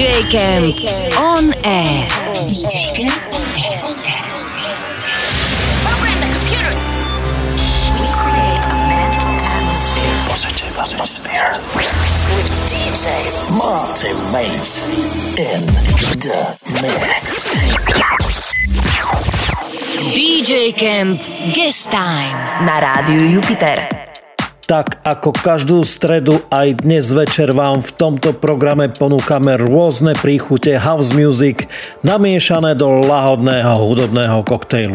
DJ Camp on air. DJ Camp on air. Program the computer. We create a mental atmosphere. Positive atmosphere. With DJ Martin Mates in the mix. DJ Camp Guest Time na rádiu Jupiter. Tak ako každú stredu aj dnes večer vám v tomto programe ponúkame rôzne príchute house music namiešané do lahodného hudobného koktejlu.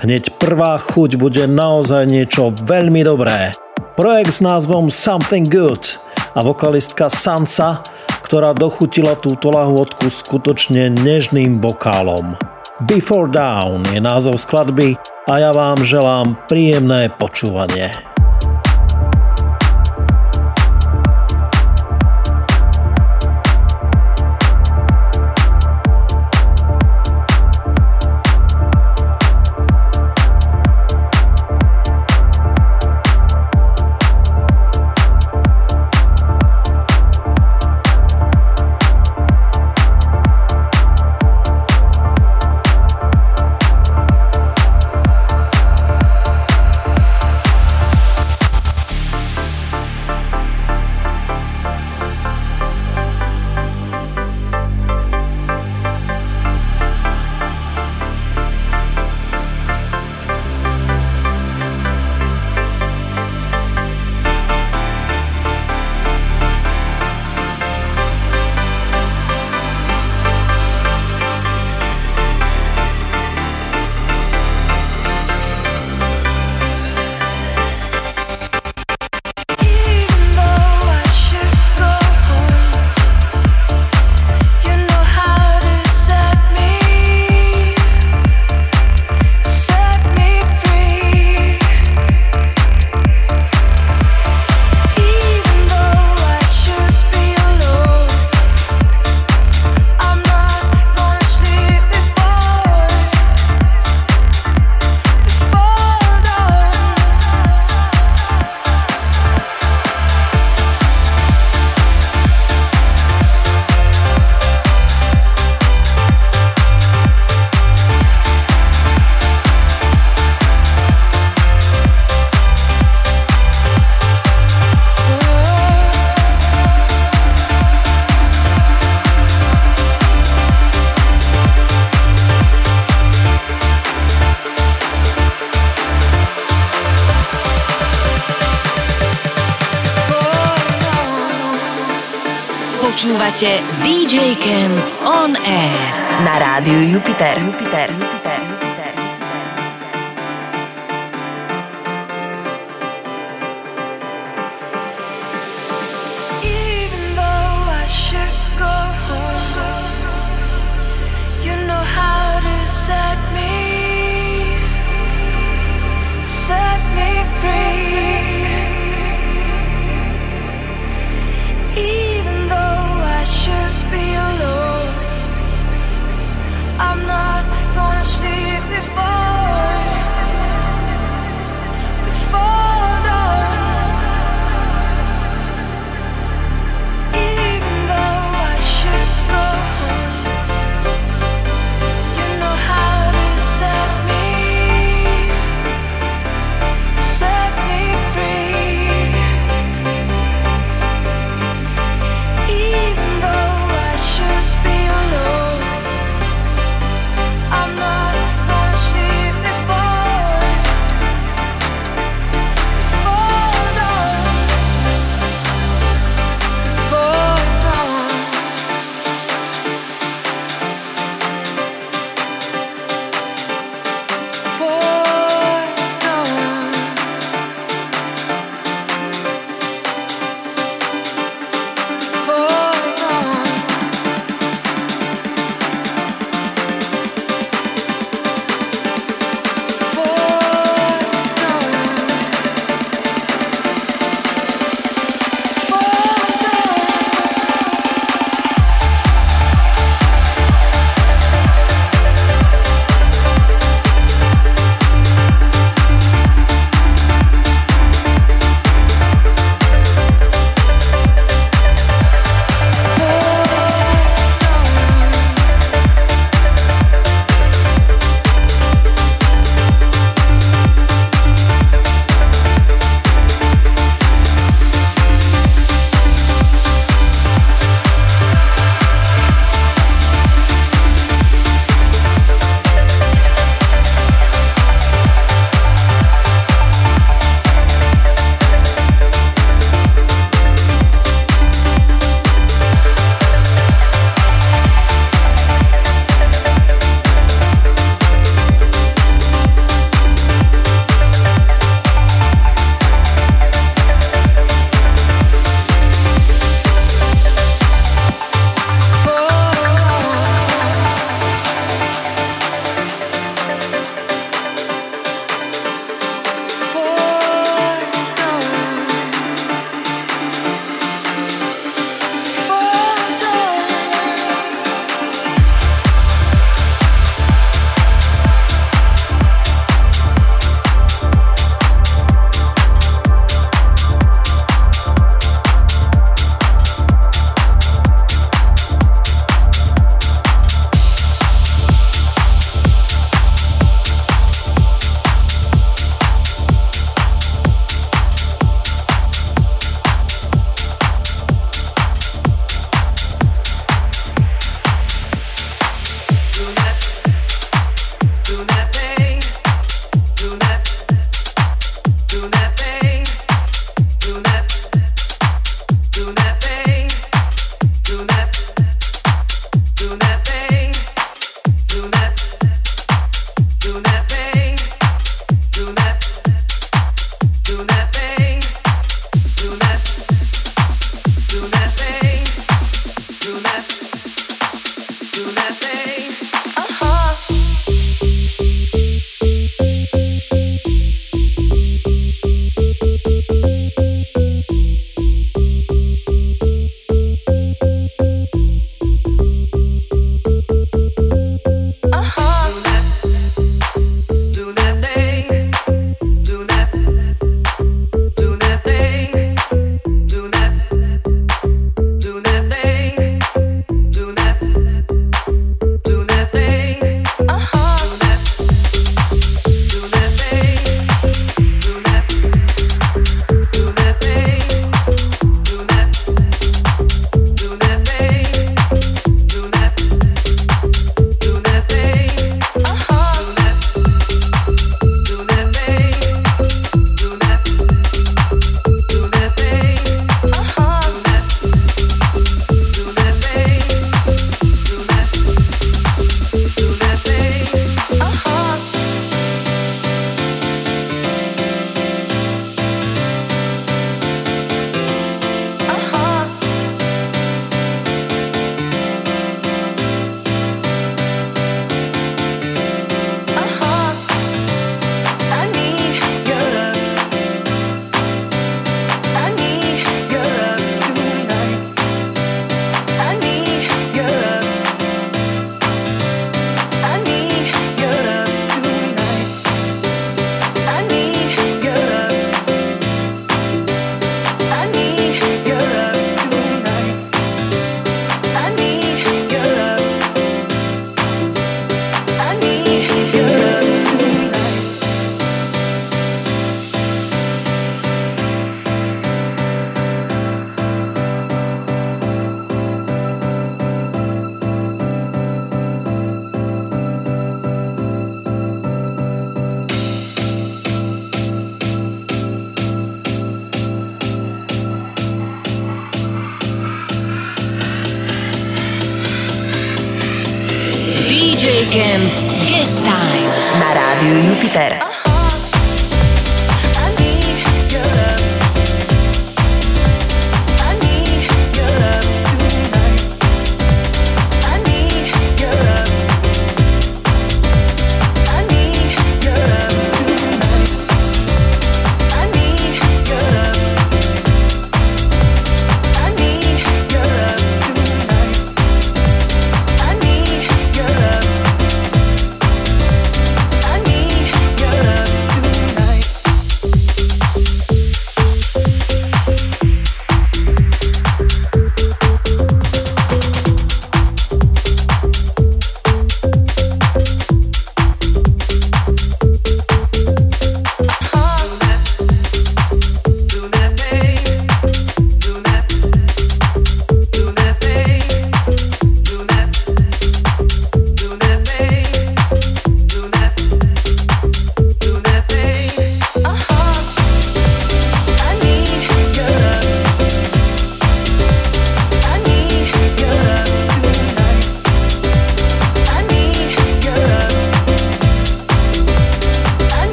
Hneď prvá chuť bude naozaj niečo veľmi dobré. Projekt s názvom Something Good a vokalistka Sansa, ktorá dochutila túto lahôdku skutočne nežným bokálom. Before Down je názov skladby a ja vám želám príjemné počúvanie.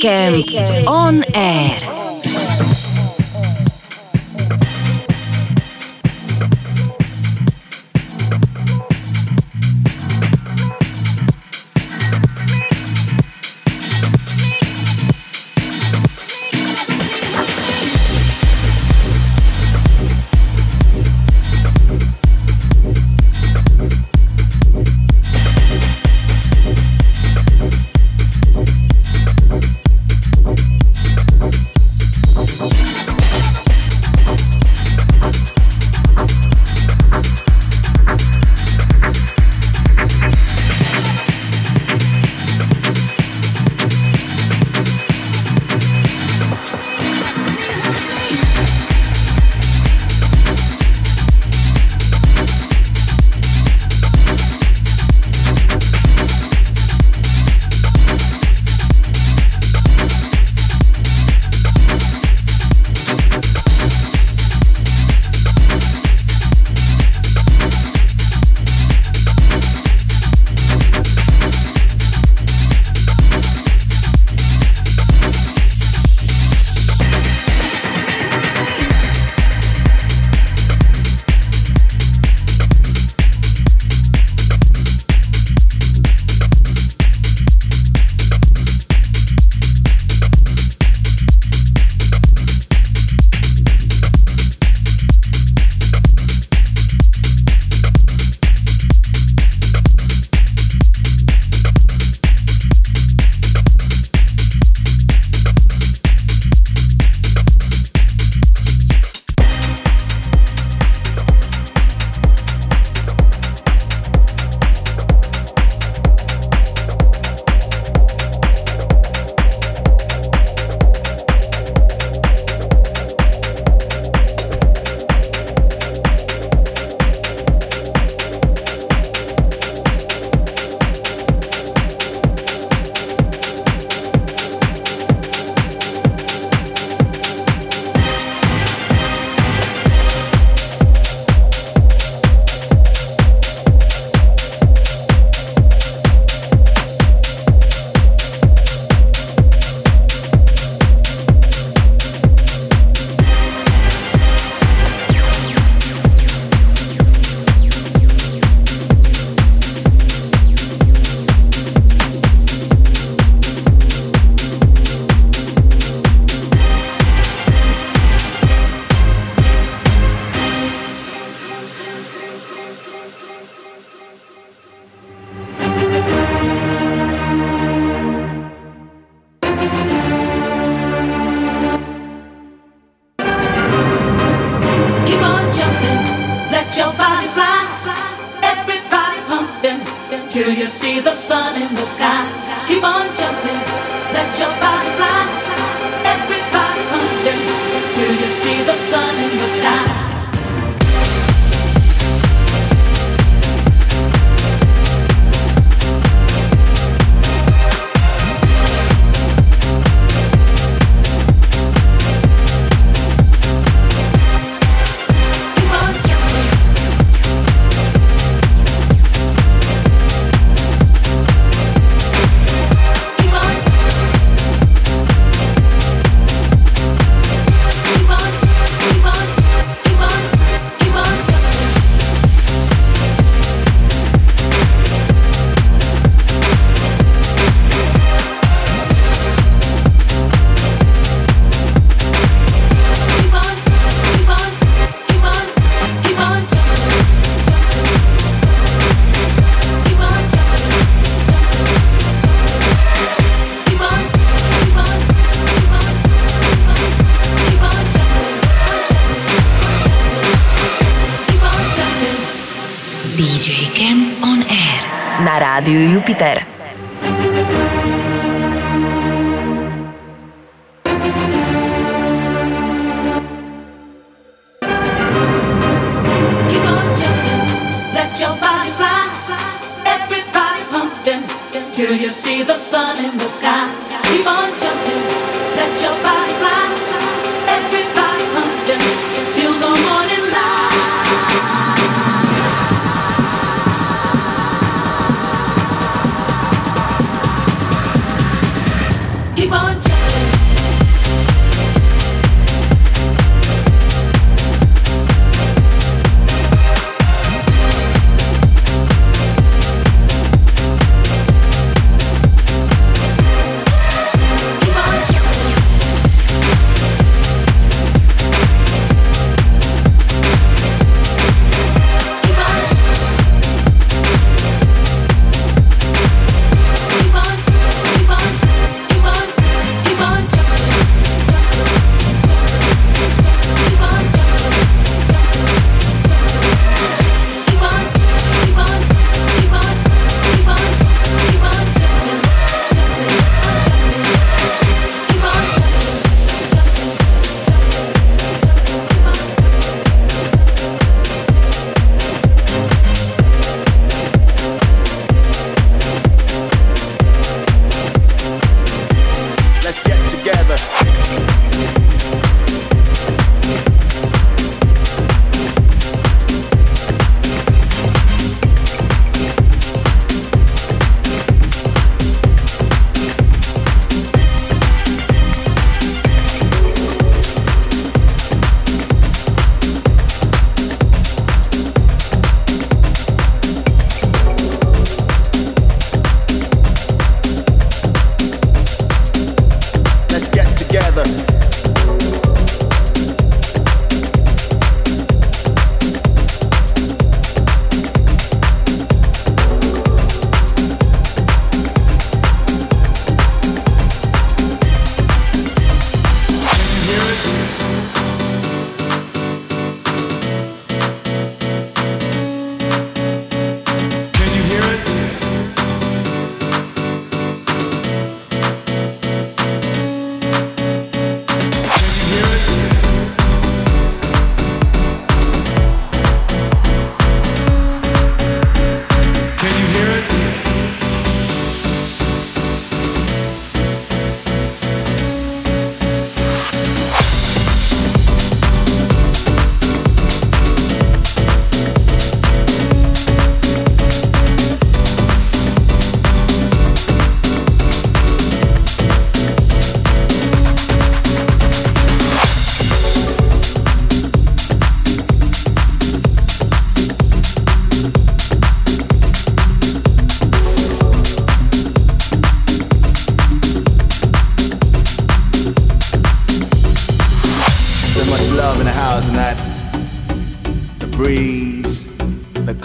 Camp on air.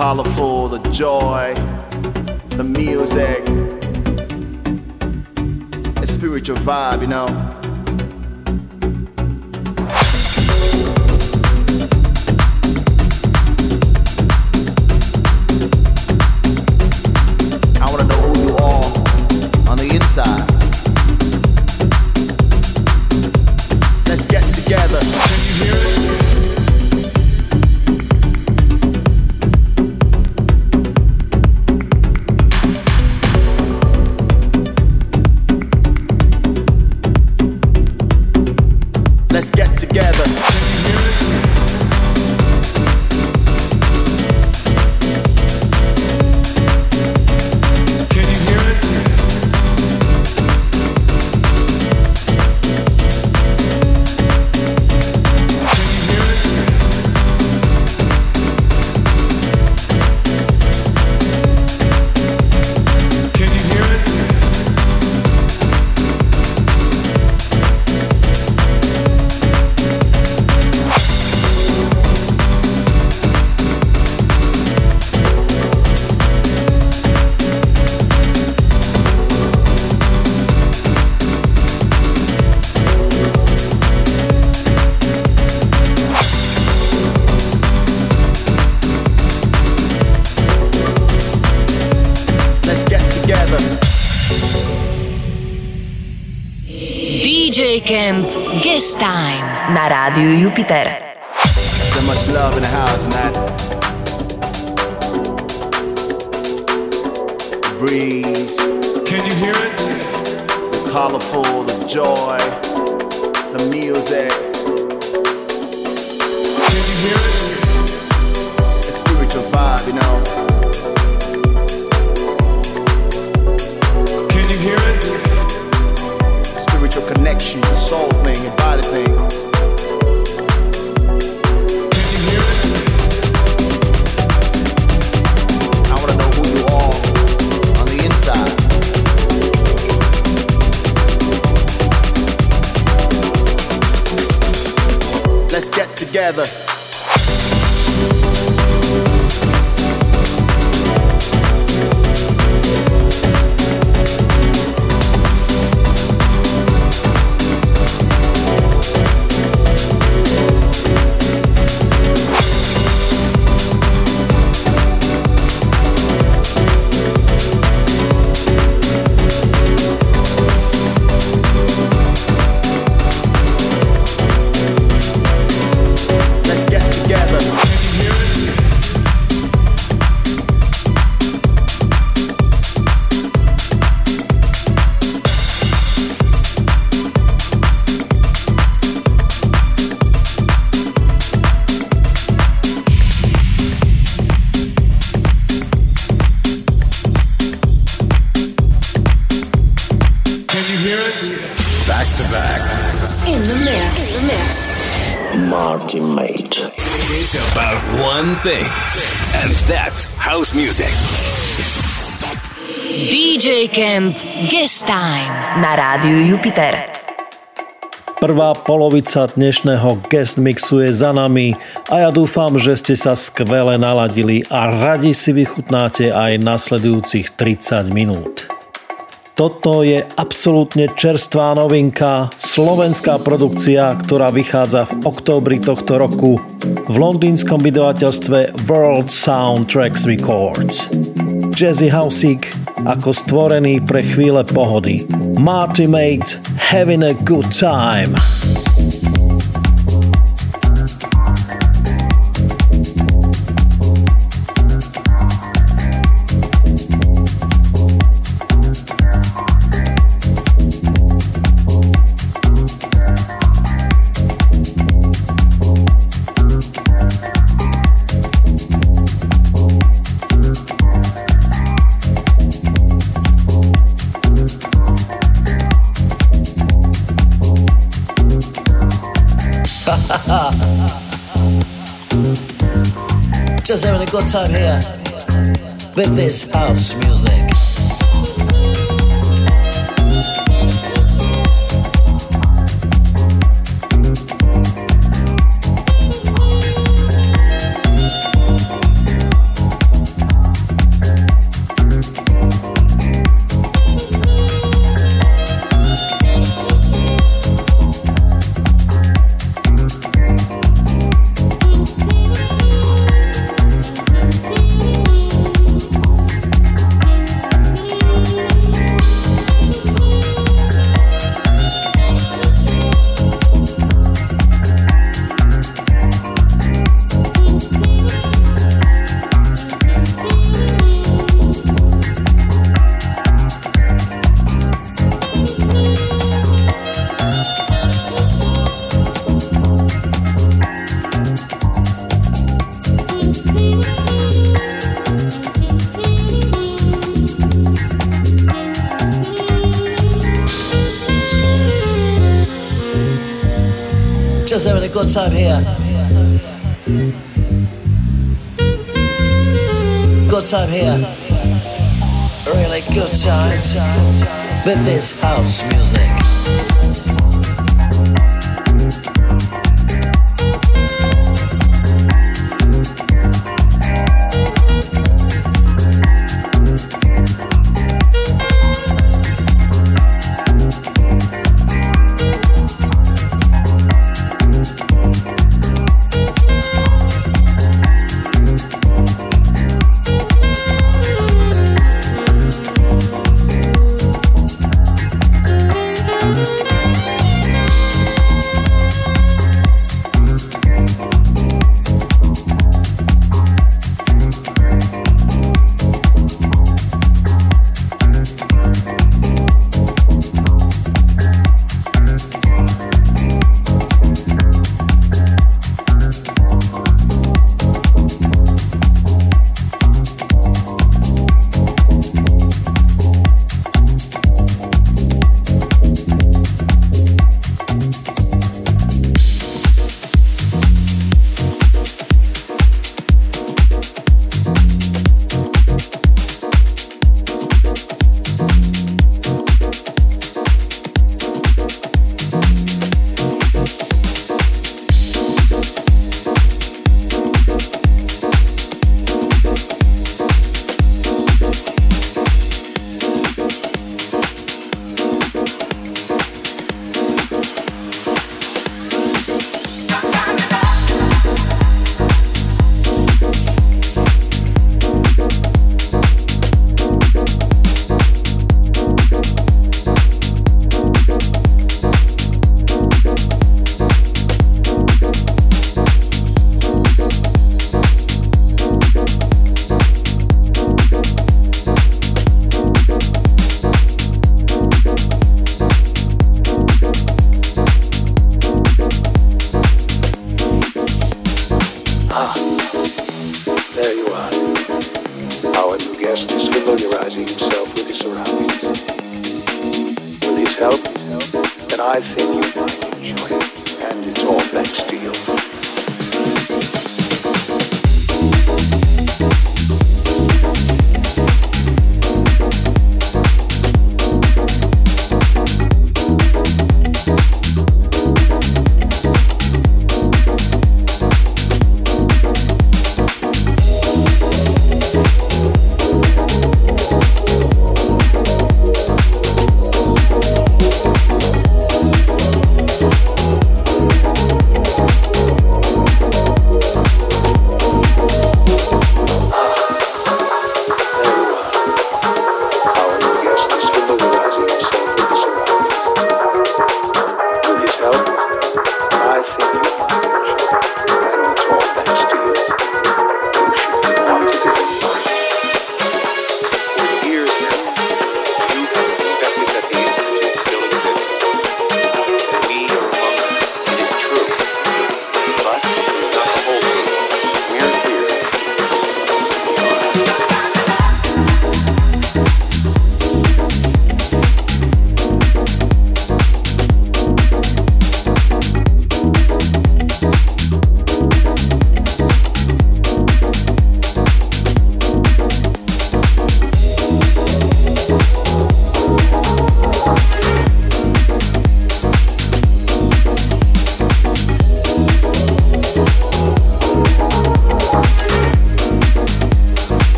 colorful, the joy, the music, a spiritual vibe, you know. DJ Camp Guest Time na rádiu Jupiter. So much love in the house and that. The breeze, Can you hear it? the colorful, the joy, the music, Can you hear it? the spiritual vibe, you know. Soul thing, your body thing. Can you hear one thing, and that's house music. DJ Camp Guest Time Na rádiu Jupiter. Prvá polovica dnešného guest mixu je za nami a ja dúfam, že ste sa skvele naladili a radi si vychutnáte aj nasledujúcich 30 minút. Toto je absolútne čerstvá novinka, slovenská produkcia, ktorá vychádza v októbri tohto roku v londýnskom vydavateľstve World Soundtracks Records. Jazzy Housik ako stvorený pre chvíle pohody. Marty Mate, having a good time. Just having a good time here with this house music. Good time here. Good time here. Really good time with this house music.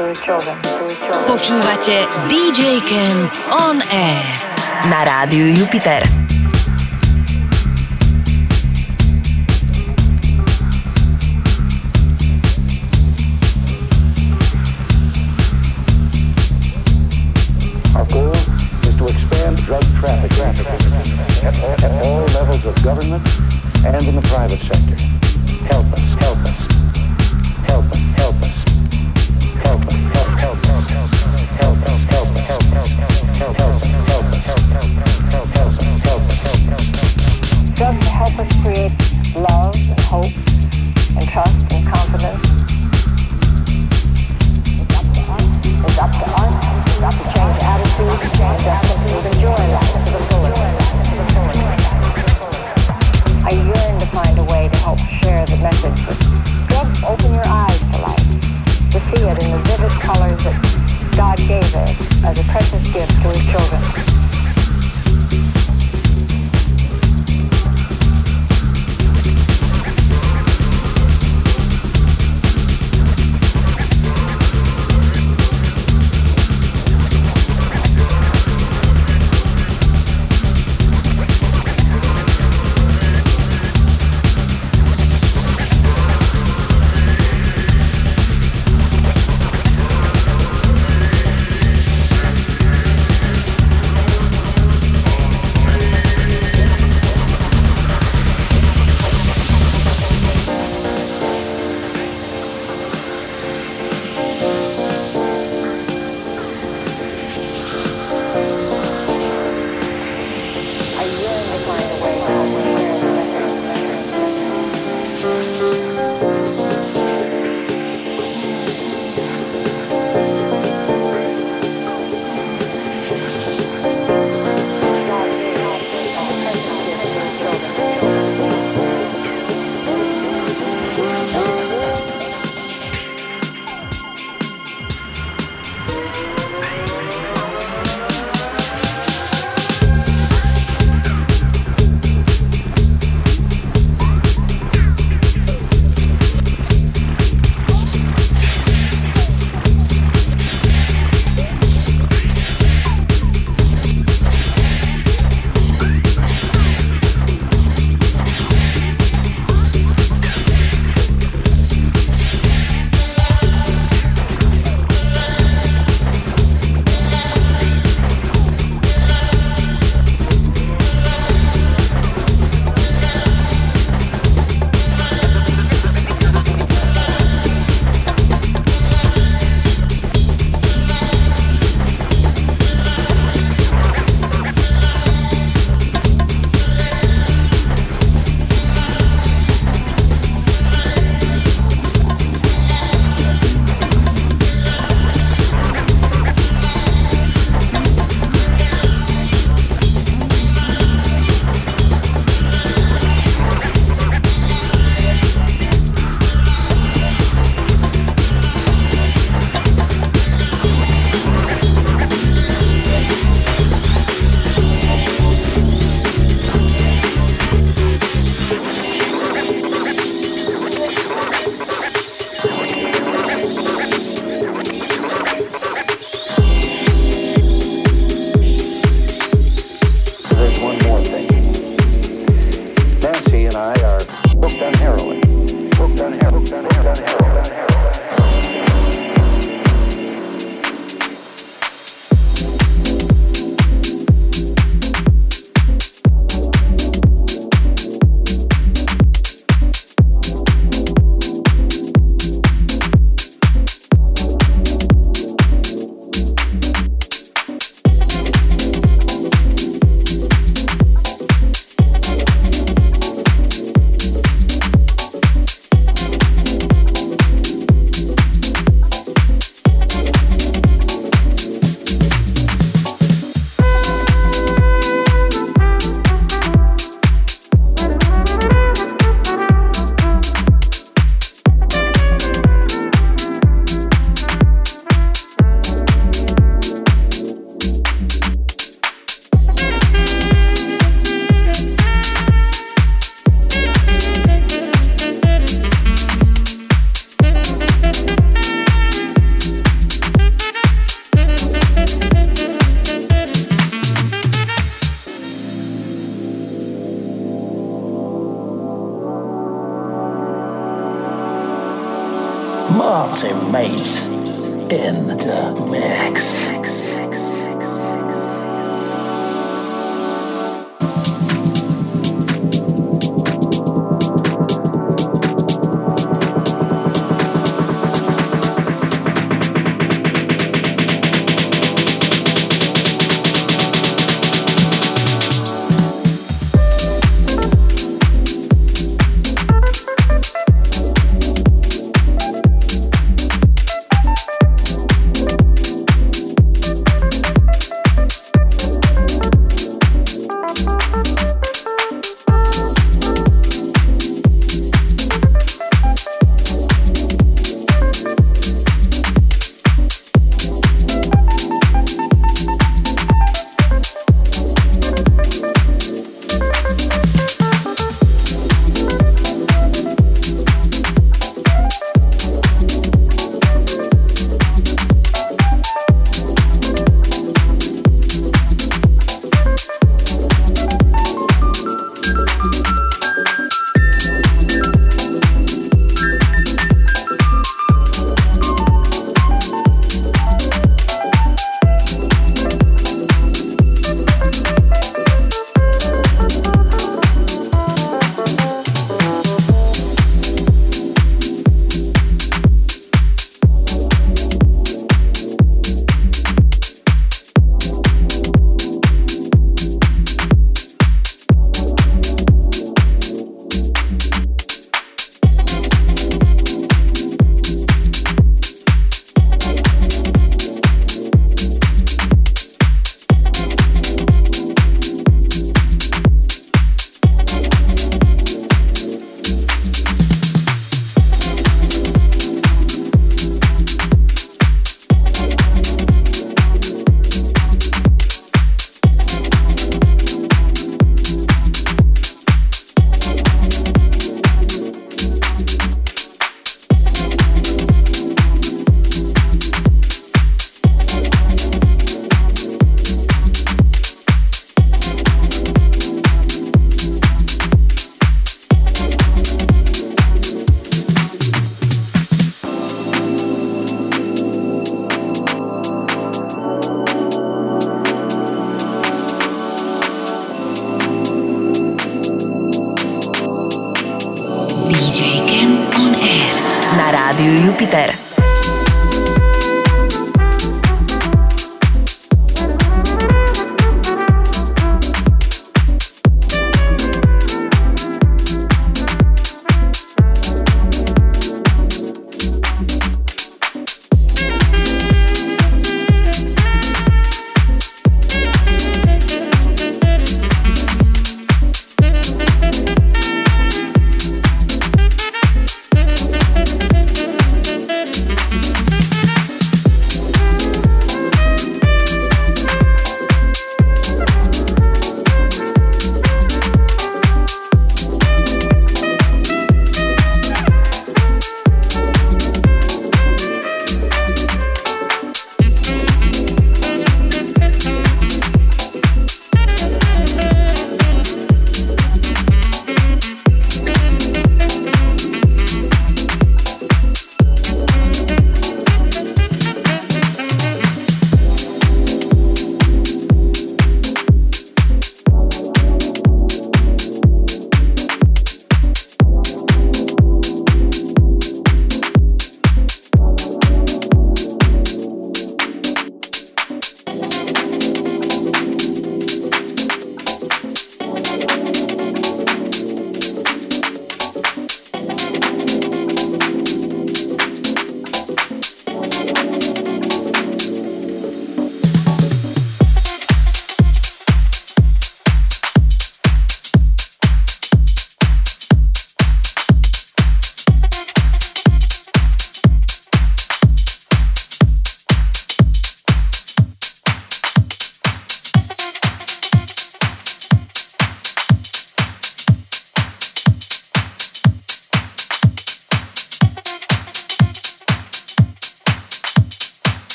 Počúvate DJ Ken On Air na rádiu Jupiter. Our goal is to expand drug trafficking at all, at all levels of government and in the private sector. Help us.